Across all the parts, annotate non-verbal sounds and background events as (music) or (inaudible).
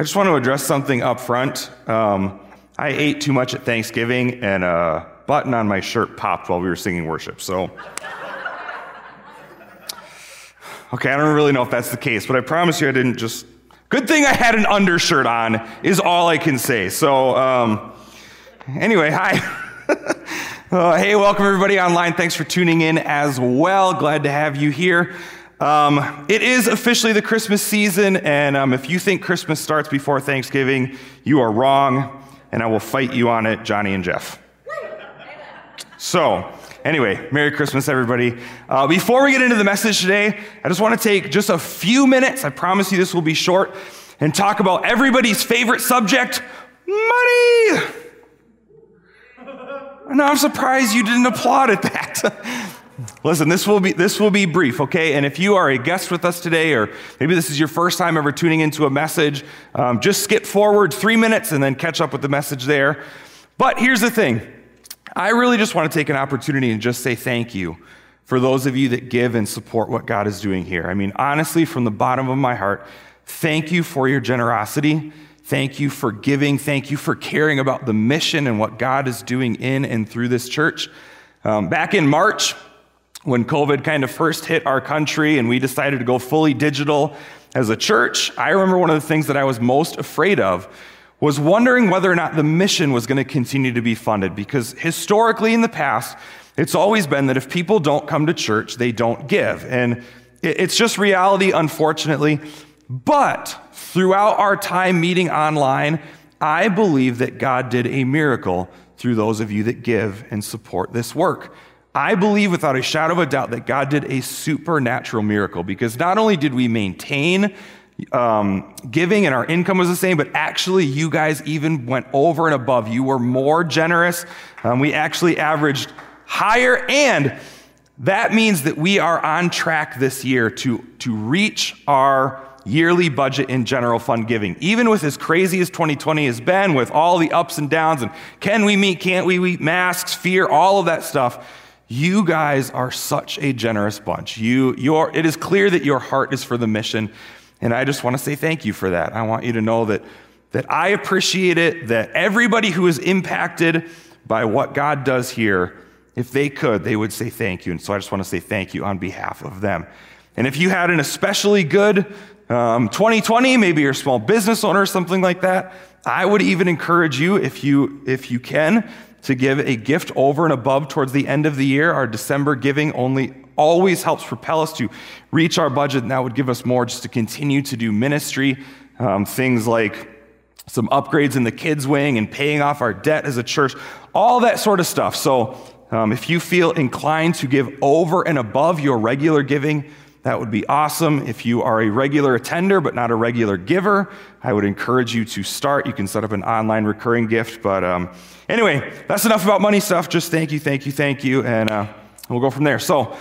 I just want to address something up front. Um, I ate too much at Thanksgiving, and a button on my shirt popped while we were singing worship. So, okay, I don't really know if that's the case, but I promise you I didn't just. Good thing I had an undershirt on, is all I can say. So, um, anyway, hi. (laughs) uh, hey, welcome everybody online. Thanks for tuning in as well. Glad to have you here. Um, it is officially the Christmas season, and um, if you think Christmas starts before Thanksgiving, you are wrong, and I will fight you on it, Johnny and Jeff. So, anyway, Merry Christmas, everybody. Uh, before we get into the message today, I just want to take just a few minutes, I promise you this will be short, and talk about everybody's favorite subject money. (laughs) No, I'm surprised you didn't applaud at that. (laughs) Listen, this will be this will be brief, okay? And if you are a guest with us today, or maybe this is your first time ever tuning into a message, um, just skip forward three minutes and then catch up with the message there. But here's the thing: I really just want to take an opportunity and just say thank you for those of you that give and support what God is doing here. I mean, honestly, from the bottom of my heart, thank you for your generosity. Thank you for giving. Thank you for caring about the mission and what God is doing in and through this church. Um, back in March, when COVID kind of first hit our country and we decided to go fully digital as a church, I remember one of the things that I was most afraid of was wondering whether or not the mission was going to continue to be funded. Because historically in the past, it's always been that if people don't come to church, they don't give. And it's just reality, unfortunately. But throughout our time meeting online, I believe that God did a miracle through those of you that give and support this work. I believe without a shadow of a doubt that God did a supernatural miracle because not only did we maintain um, giving and our income was the same, but actually you guys even went over and above. You were more generous. Um, we actually averaged higher, and that means that we are on track this year to, to reach our yearly budget in general fund giving. Even with as crazy as 2020 has been, with all the ups and downs, and can we meet, can't we meet, masks, fear, all of that stuff you guys are such a generous bunch. You, you're, it is clear that your heart is for the mission, and I just want to say thank you for that. I want you to know that, that I appreciate it, that everybody who is impacted by what God does here, if they could, they would say thank you. And so I just want to say thank you on behalf of them. And if you had an especially good um, 2020, maybe you're a small business owner or something like that, I would even encourage you, if you, if you can, to give a gift over and above towards the end of the year. Our December giving only always helps propel us to reach our budget, and that would give us more just to continue to do ministry. Um, things like some upgrades in the kids' wing and paying off our debt as a church, all that sort of stuff. So, um, if you feel inclined to give over and above your regular giving, that would be awesome. If you are a regular attender but not a regular giver, I would encourage you to start. You can set up an online recurring gift. But um, anyway, that's enough about money stuff. Just thank you, thank you, thank you. And uh, we'll go from there. So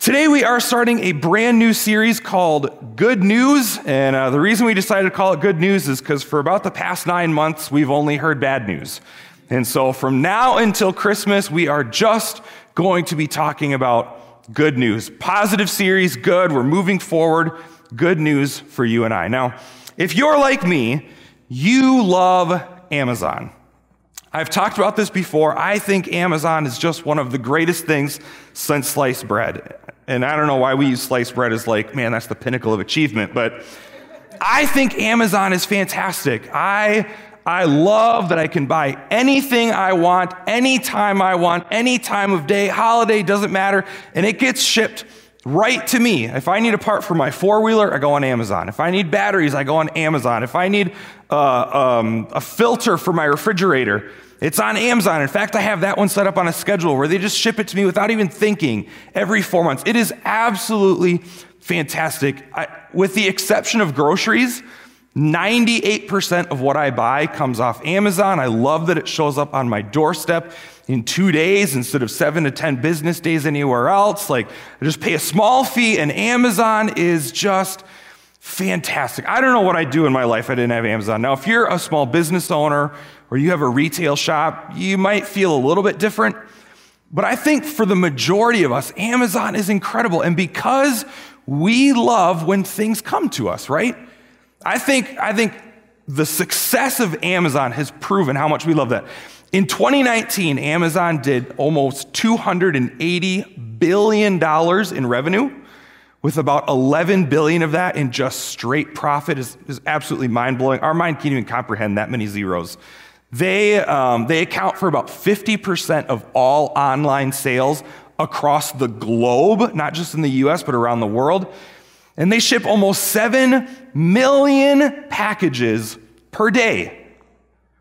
today we are starting a brand new series called Good News. And uh, the reason we decided to call it Good News is because for about the past nine months, we've only heard bad news. And so from now until Christmas, we are just going to be talking about good news. Positive series, good. We're moving forward. Good news for you and I. Now, if you're like me, you love Amazon. I've talked about this before. I think Amazon is just one of the greatest things since sliced bread. And I don't know why we use sliced bread as like, man, that's the pinnacle of achievement, but I think Amazon is fantastic. I I love that I can buy anything I want, anytime I want, any time of day, holiday, doesn't matter, and it gets shipped right to me. If I need a part for my four wheeler, I go on Amazon. If I need batteries, I go on Amazon. If I need uh, um, a filter for my refrigerator, it's on Amazon. In fact, I have that one set up on a schedule where they just ship it to me without even thinking every four months. It is absolutely fantastic. I, with the exception of groceries, 98% of what I buy comes off Amazon. I love that it shows up on my doorstep in two days instead of seven to 10 business days anywhere else. Like, I just pay a small fee, and Amazon is just fantastic. I don't know what I'd do in my life if I didn't have Amazon. Now, if you're a small business owner or you have a retail shop, you might feel a little bit different. But I think for the majority of us, Amazon is incredible. And because we love when things come to us, right? I think, I think the success of Amazon has proven how much we love that. In 2019, Amazon did almost $280 billion in revenue, with about 11 billion of that in just straight profit is, is absolutely mind blowing. Our mind can't even comprehend that many zeros. They, um, they account for about 50% of all online sales across the globe, not just in the US, but around the world. And they ship almost 7 million packages per day.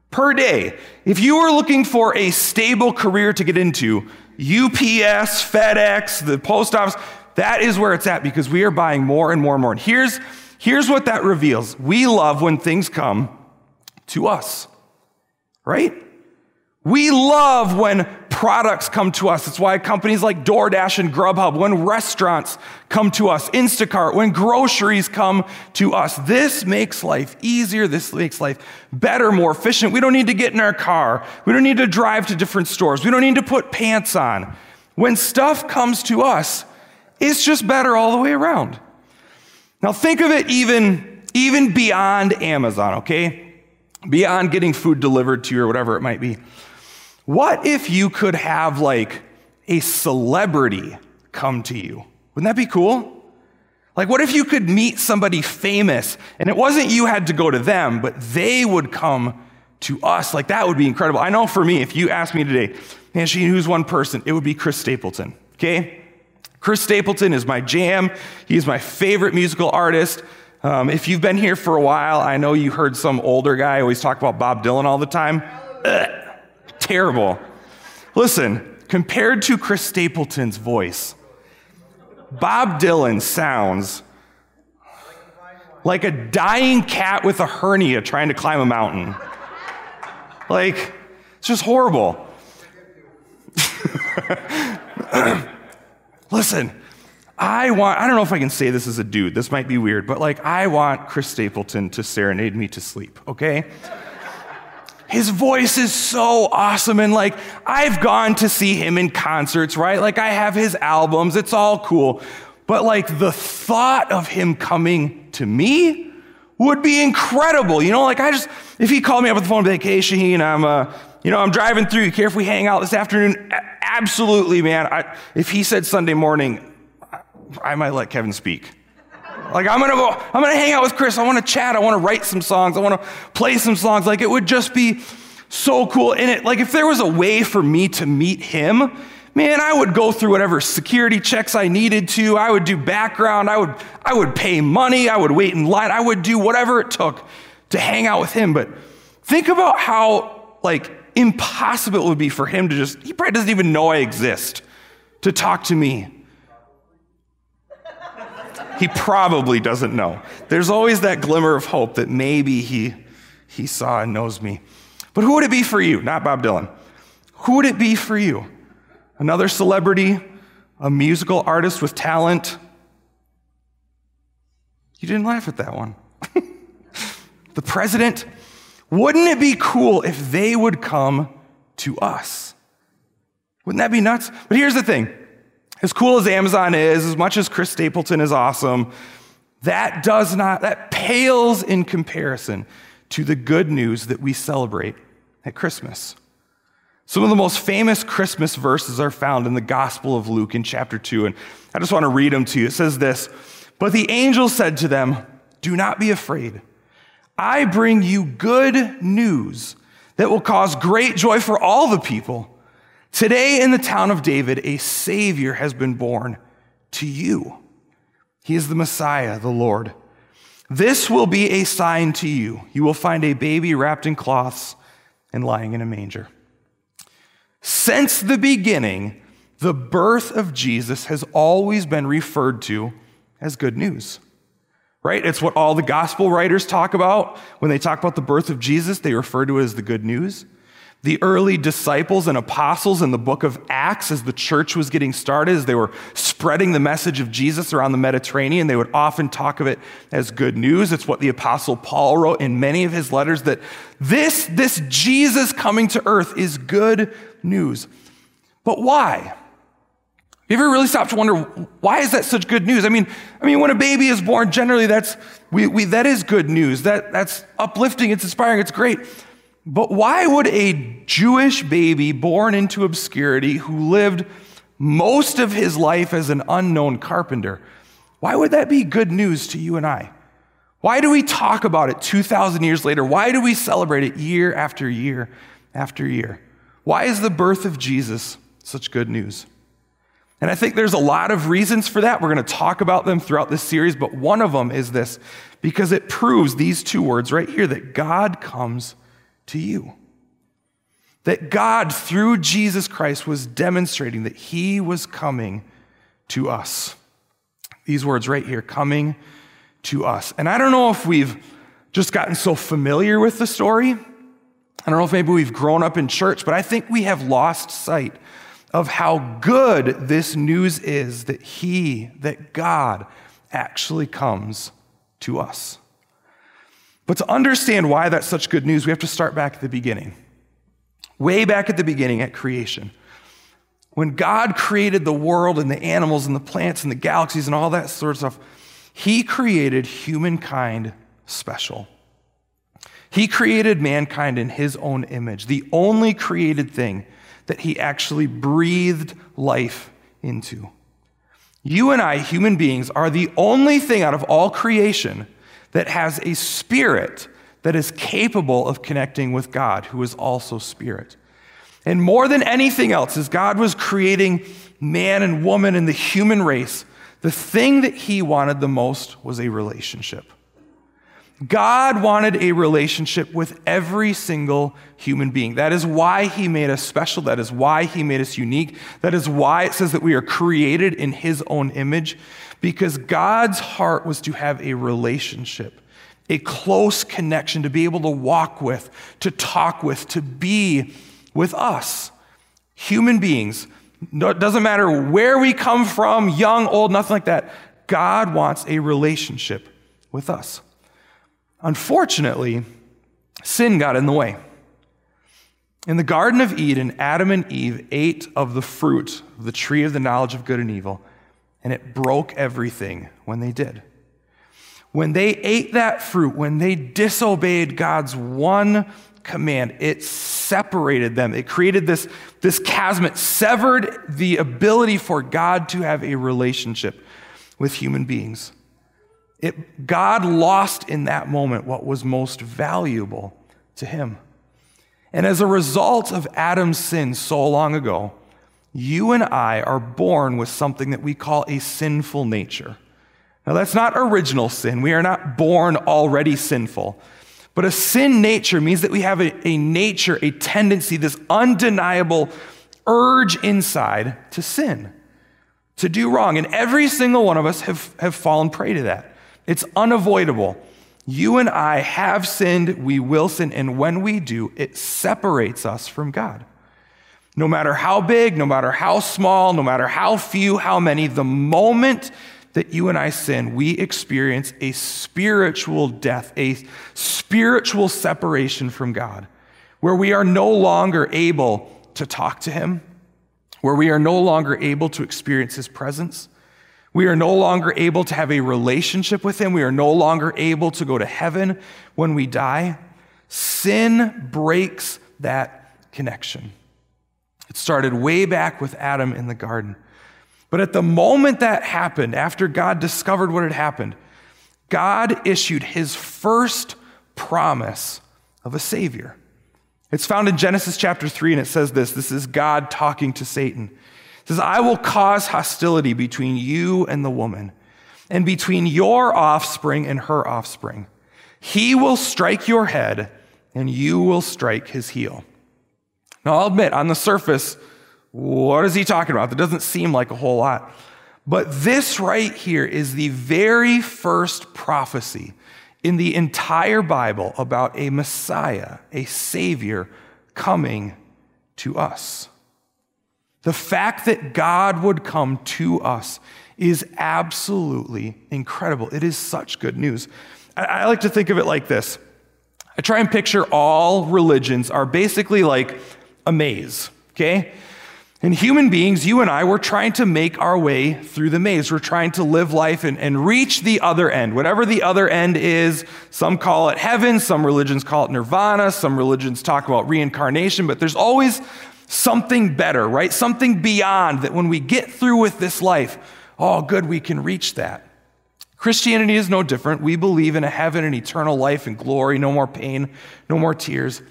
Per day. If you are looking for a stable career to get into, UPS, FedEx, the post office, that is where it's at because we are buying more and more and more. And here's, here's what that reveals we love when things come to us, right? We love when products come to us. It's why companies like DoorDash and Grubhub, when restaurants come to us, Instacart, when groceries come to us. This makes life easier. This makes life better, more efficient. We don't need to get in our car. We don't need to drive to different stores. We don't need to put pants on. When stuff comes to us, it's just better all the way around. Now think of it even, even beyond Amazon, okay? Beyond getting food delivered to you or whatever it might be. What if you could have like a celebrity come to you? Wouldn't that be cool? Like, what if you could meet somebody famous and it wasn't you had to go to them, but they would come to us? Like, that would be incredible. I know for me, if you asked me today, man, Shane, who's one person? It would be Chris Stapleton, okay? Chris Stapleton is my jam. He's my favorite musical artist. Um, if you've been here for a while, I know you heard some older guy always talk about Bob Dylan all the time. Ugh terrible. Listen, compared to Chris Stapleton's voice, Bob Dylan sounds like a dying cat with a hernia trying to climb a mountain. Like, it's just horrible. (laughs) Listen, I want, I don't know if I can say this as a dude, this might be weird, but like, I want Chris Stapleton to serenade me to sleep, okay? His voice is so awesome. And like, I've gone to see him in concerts, right? Like, I have his albums, it's all cool. But like, the thought of him coming to me would be incredible. You know, like, I just, if he called me up on the phone, like, hey, Shaheen, I'm, uh, you know, I'm driving through. You care if we hang out this afternoon? Absolutely, man. I, if he said Sunday morning, I might let Kevin speak. Like I'm gonna go, I'm gonna hang out with Chris. I want to chat. I want to write some songs. I want to play some songs. Like it would just be so cool. in it, like if there was a way for me to meet him, man, I would go through whatever security checks I needed to. I would do background. I would, I would pay money. I would wait in line. I would do whatever it took to hang out with him. But think about how like impossible it would be for him to just, he probably doesn't even know I exist, to talk to me he probably doesn't know. There's always that glimmer of hope that maybe he, he saw and knows me. But who would it be for you? Not Bob Dylan. Who would it be for you? Another celebrity, a musical artist with talent? You didn't laugh at that one. (laughs) the president? Wouldn't it be cool if they would come to us? Wouldn't that be nuts? But here's the thing as cool as Amazon is, as much as Chris Stapleton is awesome, that does not, that pales in comparison to the good news that we celebrate at Christmas. Some of the most famous Christmas verses are found in the Gospel of Luke in chapter 2, and I just want to read them to you. It says this But the angel said to them, Do not be afraid. I bring you good news that will cause great joy for all the people. Today in the town of David, a Savior has been born to you. He is the Messiah, the Lord. This will be a sign to you. You will find a baby wrapped in cloths and lying in a manger. Since the beginning, the birth of Jesus has always been referred to as good news. Right? It's what all the gospel writers talk about. When they talk about the birth of Jesus, they refer to it as the good news. The early disciples and apostles in the book of Acts, as the church was getting started, as they were spreading the message of Jesus around the Mediterranean, they would often talk of it as good news. It's what the apostle Paul wrote in many of his letters that this, this Jesus coming to earth is good news. But why? Have you ever really stopped to wonder why is that such good news? I mean, I mean, when a baby is born, generally that's we, we that is good news. That that's uplifting. It's inspiring. It's great. But why would a Jewish baby born into obscurity who lived most of his life as an unknown carpenter, why would that be good news to you and I? Why do we talk about it 2,000 years later? Why do we celebrate it year after year after year? Why is the birth of Jesus such good news? And I think there's a lot of reasons for that. We're going to talk about them throughout this series, but one of them is this because it proves these two words right here that God comes to you. That God, through Jesus Christ, was demonstrating that He was coming to us. These words right here coming to us. And I don't know if we've just gotten so familiar with the story. I don't know if maybe we've grown up in church, but I think we have lost sight of how good this news is that He, that God, actually comes to us. But to understand why that's such good news, we have to start back at the beginning. Way back at the beginning at creation. When God created the world and the animals and the plants and the galaxies and all that sort of stuff, He created humankind special. He created mankind in His own image, the only created thing that he actually breathed life into. You and I, human beings, are the only thing out of all creation that has a spirit that is capable of connecting with God, who is also spirit. And more than anything else, as God was creating man and woman and the human race, the thing that he wanted the most was a relationship. God wanted a relationship with every single human being. That is why he made us special. That is why he made us unique. That is why it says that we are created in his own image, because God's heart was to have a relationship, a close connection, to be able to walk with, to talk with, to be with us. Human beings. it doesn't matter where we come from, young, old, nothing like that. God wants a relationship with us. Unfortunately, sin got in the way. In the Garden of Eden, Adam and Eve ate of the fruit of the tree of the knowledge of good and evil, and it broke everything when they did. When they ate that fruit, when they disobeyed God's one command, it separated them. It created this, this chasm. It severed the ability for God to have a relationship with human beings. It, God lost in that moment what was most valuable to him. And as a result of Adam's sin so long ago, you and I are born with something that we call a sinful nature. Now, that's not original sin. We are not born already sinful. But a sin nature means that we have a, a nature, a tendency, this undeniable urge inside to sin, to do wrong. And every single one of us have, have fallen prey to that. It's unavoidable. You and I have sinned, we will sin, and when we do, it separates us from God. No matter how big, no matter how small, no matter how few, how many, the moment that you and I sin, we experience a spiritual death, a spiritual separation from God, where we are no longer able to talk to Him, where we are no longer able to experience His presence, we are no longer able to have a relationship with Him. We are no longer able to go to heaven when we die. Sin breaks that connection. It started way back with Adam in the garden. But at the moment that happened, after God discovered what had happened, God issued His first promise of a Savior. It's found in Genesis chapter 3, and it says this this is God talking to Satan. Says, I will cause hostility between you and the woman, and between your offspring and her offspring. He will strike your head, and you will strike his heel. Now, I'll admit, on the surface, what is he talking about? That doesn't seem like a whole lot. But this right here is the very first prophecy in the entire Bible about a Messiah, a Savior coming to us. The fact that God would come to us is absolutely incredible. It is such good news. I, I, like to think of it like this I try and picture all religions are basically like a maze, okay? And human beings, you and I, we're trying to make our way through the maze. We're trying to live life and, and reach the other end. Whatever the other end is, some call it heaven, some religions call it nirvana, some religions talk about reincarnation, but there's always something better, right? Something beyond that when we get through with this life, oh, good, we can reach that. Christianity is no different. We believe in a heaven and eternal life and glory, no more pain, no more tears.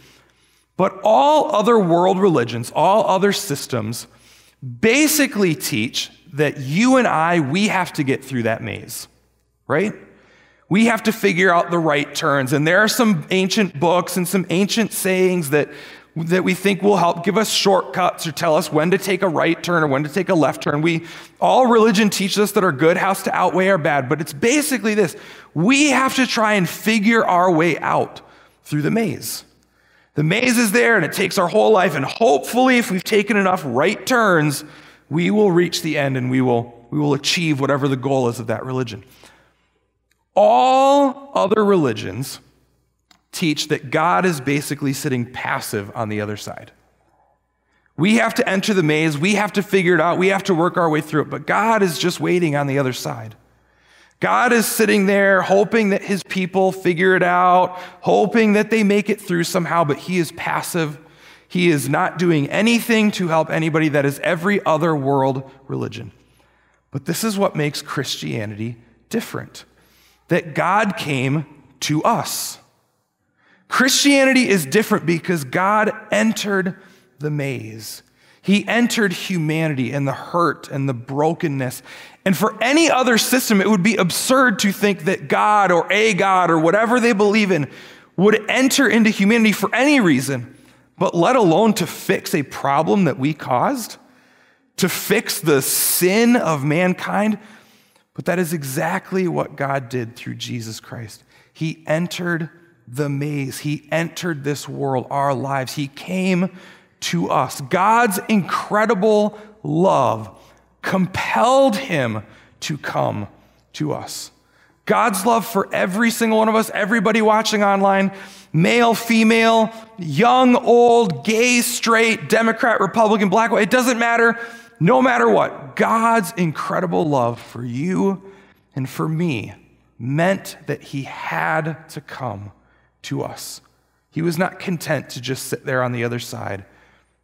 But all other world religions, all other systems, basically teach that you and I, we have to get through that maze, right? We have to figure out the right turns. And there are some ancient books and some ancient sayings that, that we think will help give us shortcuts or tell us when to take a right turn or when to take a left turn. We, all religion teaches us that our good has to outweigh our bad, but it's basically this. We have to try and figure our way out through the maze. The maze is there and it takes our whole life. And hopefully, if we've taken enough right turns, we will reach the end and we will, we will achieve whatever the goal is of that religion. All other religions teach that God is basically sitting passive on the other side. We have to enter the maze, we have to figure it out, we have to work our way through it, but God is just waiting on the other side. God is sitting there hoping that his people figure it out, hoping that they make it through somehow, but he is passive. He is not doing anything to help anybody. That is every other world religion. But this is what makes Christianity different that God came to us. Christianity is different because God entered the maze. He entered humanity and the hurt and the brokenness. And for any other system, it would be absurd to think that God or a God or whatever they believe in would enter into humanity for any reason, but let alone to fix a problem that we caused, to fix the sin of mankind. But that is exactly what God did through Jesus Christ. He entered the maze, He entered this world, our lives. He came to us. God's incredible love compelled him to come to us. God's love for every single one of us, everybody watching online, male, female, young, old, gay, straight, Democrat, Republican, black, white, it doesn't matter. No matter what, God's incredible love for you and for me meant that he had to come to us. He was not content to just sit there on the other side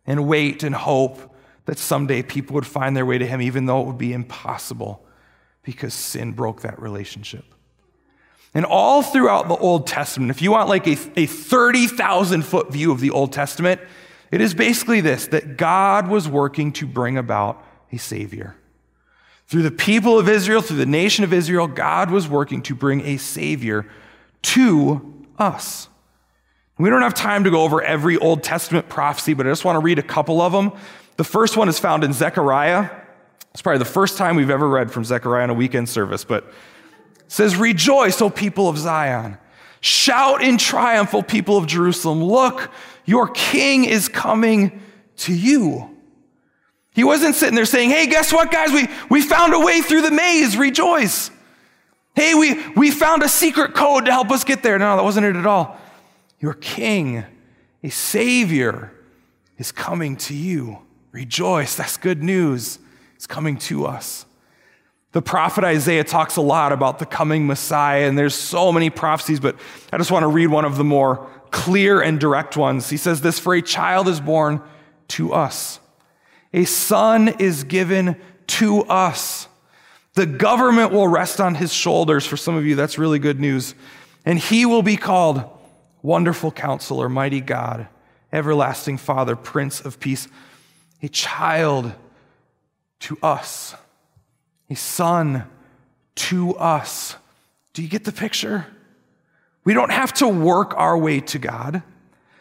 and wait and hope that someday people would find their way to him, even though it would be impossible because sin broke that relationship. And all throughout the Old Testament, if you want like a, a 30,000 foot view of the Old Testament, it is basically this that God was working to bring about a Savior. Through the people of Israel, through the nation of Israel, God was working to bring a Savior to us. We don't have time to go over every Old Testament prophecy, but I just want to read a couple of them. The first one is found in Zechariah. It's probably the first time we've ever read from Zechariah in a weekend service, but it says, Rejoice, O people of Zion. Shout in triumph, O people of Jerusalem. Look, your king is coming to you. He wasn't sitting there saying, Hey, guess what, guys? We, we found a way through the maze. Rejoice. Hey, we, we found a secret code to help us get there. No, that wasn't it at all. Your king, a savior, is coming to you. Rejoice. That's good news. It's coming to us. The prophet Isaiah talks a lot about the coming Messiah, and there's so many prophecies, but I just want to read one of the more clear and direct ones. He says this For a child is born to us, a son is given to us. The government will rest on his shoulders. For some of you, that's really good news. And he will be called Wonderful Counselor, Mighty God, Everlasting Father, Prince of Peace, a child to us, a son to us. Do you get the picture? We don't have to work our way to God.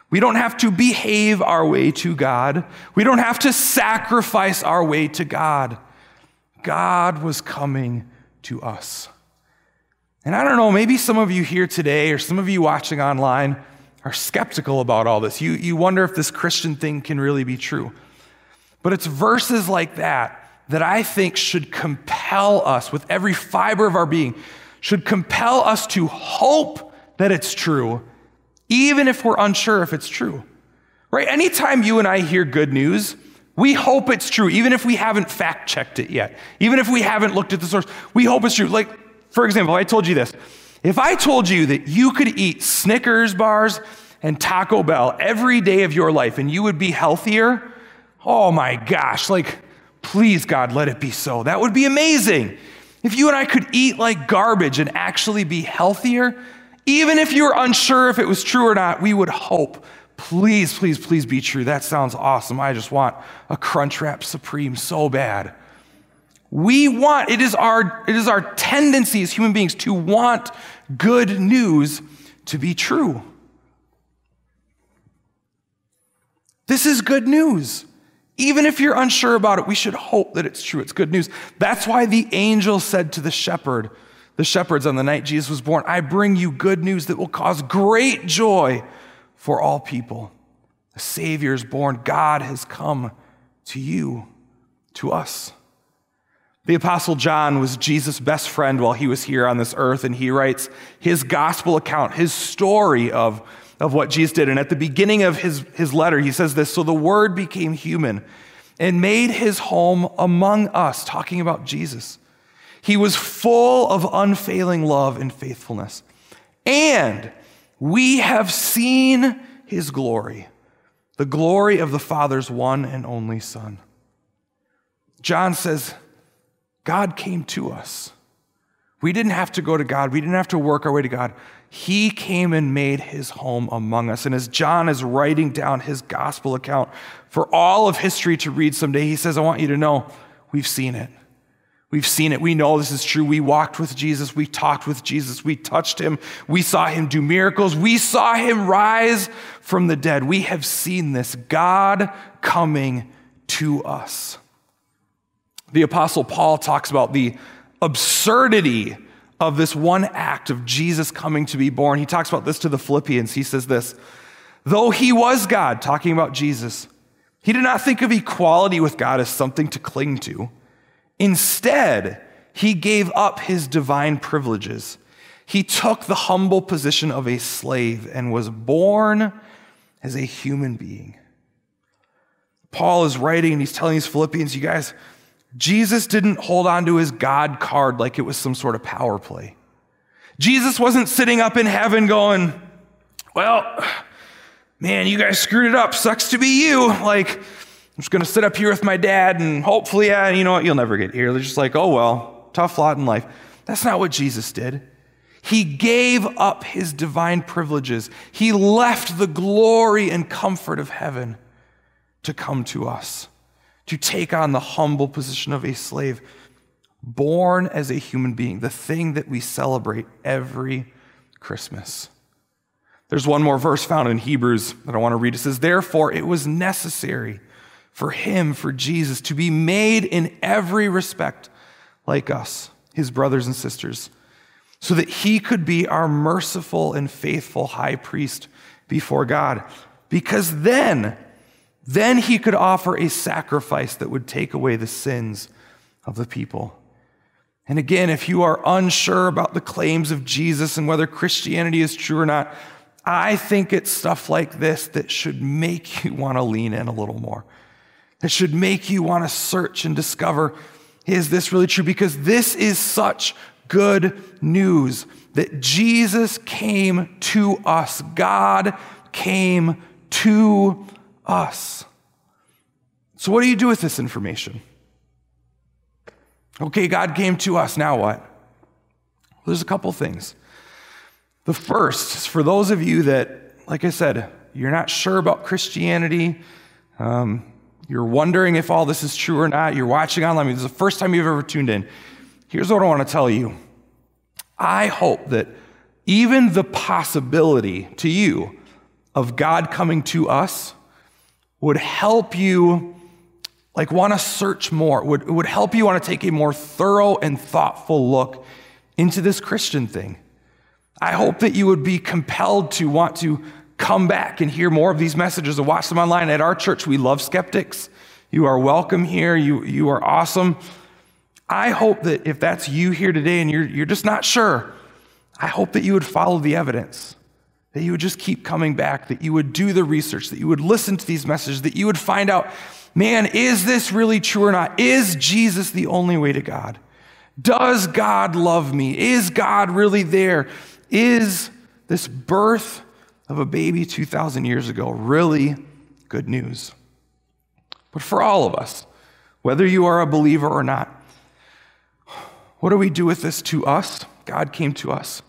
We don't have to behave our way to God. We don't have to sacrifice our way to God. God was coming to us. And I don't know, maybe some of you here today or some of you watching online are skeptical about all this. You, you wonder if this Christian thing can really be true. But it's verses like that that I think should compel us with every fiber of our being, should compel us to hope that it's true, even if we're unsure if it's true. Right? Anytime you and I hear good news, We hope it's true, even if we haven't fact checked it yet, even if we haven't looked at the source. We hope it's true. Like, for example, I told you this. If I told you that you could eat Snickers bars and Taco Bell every day of your life and you would be healthier, oh my gosh, like, please, God, let it be so. That would be amazing. If you and I could eat like garbage and actually be healthier, even if you were unsure if it was true or not, we would hope. Please, please, please be true. That sounds awesome. I just want a Crunchwrap Supreme so bad. We want, it is our, it is our tendency as human beings to want good news to be true. This is good news. Even if you're unsure about it, we should hope that it's true. It's good news. That's why the angel said to the shepherd, the shepherds on the night Jesus was born, I bring you good news that will cause great joy for all people. The Savior is born. God has come to you, to us. The Apostle John was Jesus' best friend while he was here on this earth, and he writes his gospel account, his story of of what Jesus did. And at the beginning of his, his letter, he says this So the Word became human and made his home among us, talking about Jesus. He was full of unfailing love and faithfulness. And we have seen his glory, the glory of the Father's one and only Son. John says, God came to us. We didn't have to go to God. We didn't have to work our way to God. He came and made his home among us. And as John is writing down his gospel account for all of history to read someday, he says, I want you to know we've seen it. We've seen it. We know this is true. We walked with Jesus. We talked with Jesus. We touched him. We saw him do miracles. We saw him rise from the dead. We have seen this God coming to us. The Apostle Paul talks about the absurdity of this one act of Jesus coming to be born. He talks about this to the Philippians. He says this Though he was God, talking about Jesus, he did not think of equality with God as something to cling to. Instead, he gave up his divine privileges. He took the humble position of a slave and was born as a human being. Paul is writing and he's telling these Philippians, you guys, Jesus didn't hold on to his God card like it was some sort of power play. Jesus wasn't sitting up in heaven going, Well, man, you guys screwed it up. Sucks to be you. Like, I'm just going to sit up here with my dad and hopefully, yeah, you know what? You'll never get here. They're just like, Oh, well, tough lot in life. That's not what Jesus did. He gave up his divine privileges. He left the glory and comfort of heaven to come to us to take on the humble position of a slave, born as a human being, the thing that we celebrate every Christmas. There's one more verse found in Hebrews that I want to read. It says, Therefore, it was necessary for him, for Jesus, to be made in every respect like us, his brothers and sisters, so that he could be our merciful and faithful high priest before God. Because then, then he could offer a sacrifice that would take away the sins of the people. And again, if you are unsure about the claims of Jesus and whether Christianity is true or not, I think it's stuff like this that should make (laughs) you want to lean in a little more. That should make you want to search and discover is this really true? Because this is such good news that Jesus came to us. God came to us. So, what do you do with this information? Okay, God came to us. Now what? Well, there's a couple things. The first is for those of you that, like I said, you're not sure about Christianity. Um, you're wondering if all this is true or not. You're watching online. This is the first time you've ever tuned in. Here's what I want to tell you. I hope that even the possibility to you of God coming to us would help you like want to search more would, would help you want to take a more thorough and thoughtful look into this christian thing i hope that you would be compelled to want to come back and hear more of these messages and watch them online at our church we love skeptics you are welcome here you, you are awesome i hope that if that's you here today and you're, you're just not sure i hope that you would follow the evidence that you would just keep coming back, that you would do the research, that you would listen to these messages, that you would find out man, is this really true or not? Is Jesus the only way to God? Does God love me? Is God really there? Is this birth of a baby 2,000 years ago really good news? But for all of us, whether you are a believer or not, what do we do with this to us? God came to us.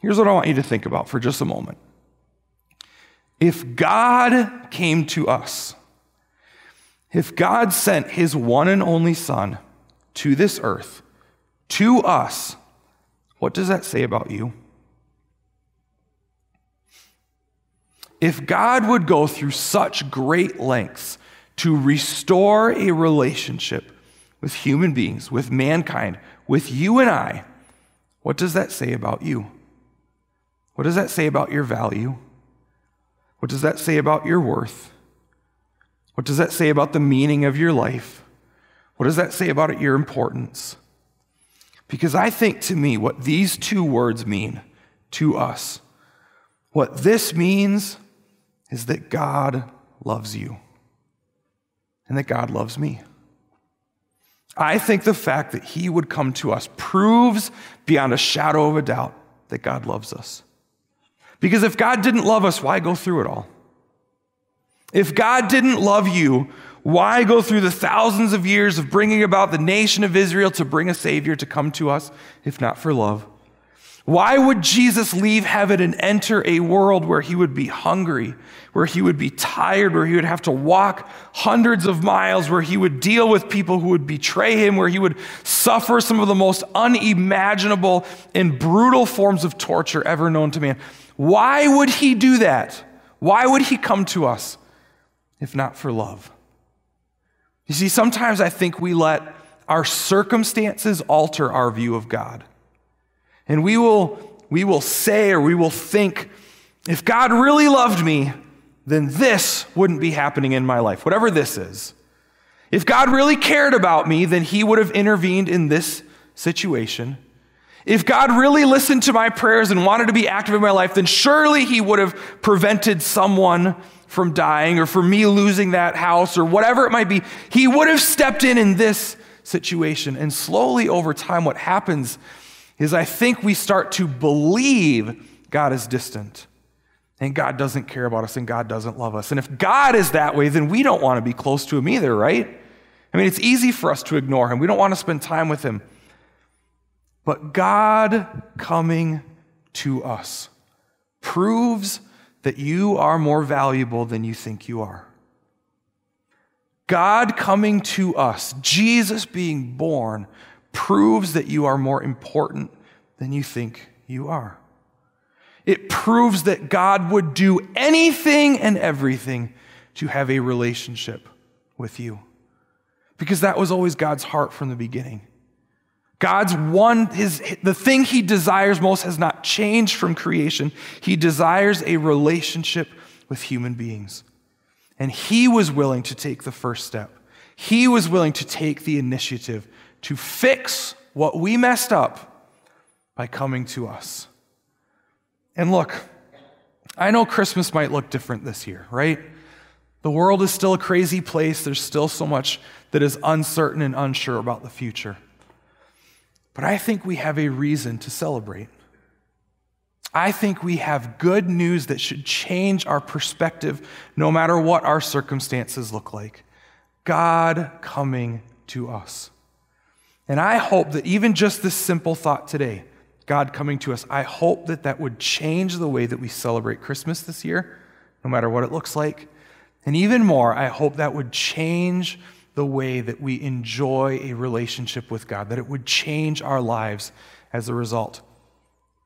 Here's what I want you to think about for just a moment. If God came to us, if God sent his one and only Son to this earth, to us, what does that say about you? If God would go through such great lengths to restore a relationship with human beings, with mankind, with you and I, what does that say about you? What does that say about your value? What does that say about your worth? What does that say about the meaning of your life? What does that say about your importance? Because I think to me, what these two words mean to us, what this means is that God loves you and that God loves me. I think the fact that He would come to us proves beyond a shadow of a doubt that God loves us. Because if God didn't love us, why go through it all? If God didn't love you, why go through the thousands of years of bringing about the nation of Israel to bring a Savior to come to us, if not for love? Why would Jesus leave heaven and enter a world where he would be hungry, where he would be tired, where he would have to walk hundreds of miles, where he would deal with people who would betray him, where he would suffer some of the most unimaginable and brutal forms of torture ever known to man? Why would he do that? Why would he come to us if not for love? You see, sometimes I think we let our circumstances alter our view of God. And we will, we will say or we will think, if God really loved me, then this wouldn't be happening in my life, whatever this is. If God really cared about me, then he would have intervened in this situation. If God really listened to my prayers and wanted to be active in my life, then surely he would have prevented someone from dying or for me losing that house or whatever it might be. He would have stepped in in this situation. And slowly over time, what happens is I think we start to believe God is distant and God doesn't care about us and God doesn't love us. And if God is that way, then we don't want to be close to Him either, right? I mean, it's easy for us to ignore Him. We don't want to spend time with Him. But God coming to us proves that you are more valuable than you think you are. God coming to us, Jesus being born, proves that you are more important than you think you are. It proves that God would do anything and everything to have a relationship with you. Because that was always God's heart from the beginning. God's one, his, the thing he desires most has not changed from creation. He desires a relationship with human beings. And he was willing to take the first step. He was willing to take the initiative to fix what we messed up by coming to us. And look, I know Christmas might look different this year, right? The world is still a crazy place. There's still so much that is uncertain and unsure about the future. But I think we have a reason to celebrate. I think we have good news that should change our perspective no matter what our circumstances look like. God coming to us. And I hope that even just this simple thought today, God coming to us, I hope that that would change the way that we celebrate Christmas this year, no matter what it looks like. And even more, I hope that would change the way that we enjoy a relationship with God, that it would change our lives as a result.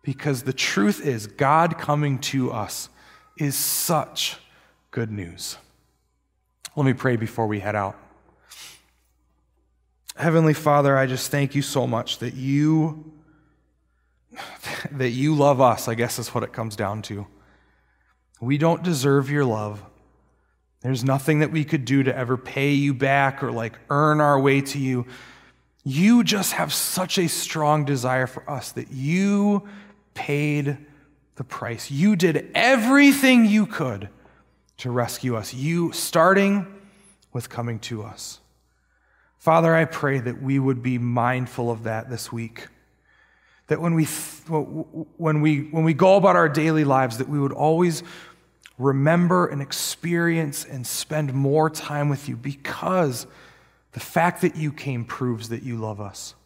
Because the truth is, God coming to us is such good news. Let me pray before we head out. Heavenly Father, I just thank you so much that you that you love us, I guess is what it comes down to. We don't deserve your love. There's nothing that we could do to ever pay you back or like earn our way to you. You just have such a strong desire for us that you paid the price. You did everything you could to rescue us. You starting with coming to us. Father, I pray that we would be mindful of that this week. That when we, when we, when we go about our daily lives, that we would always remember and experience and spend more time with you because the fact that you came proves that you love us.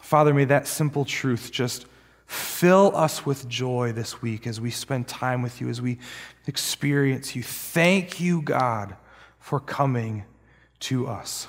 Father, may that simple truth just fill us with joy this week as we spend time with you, as we experience you. Thank you, God, for coming to us.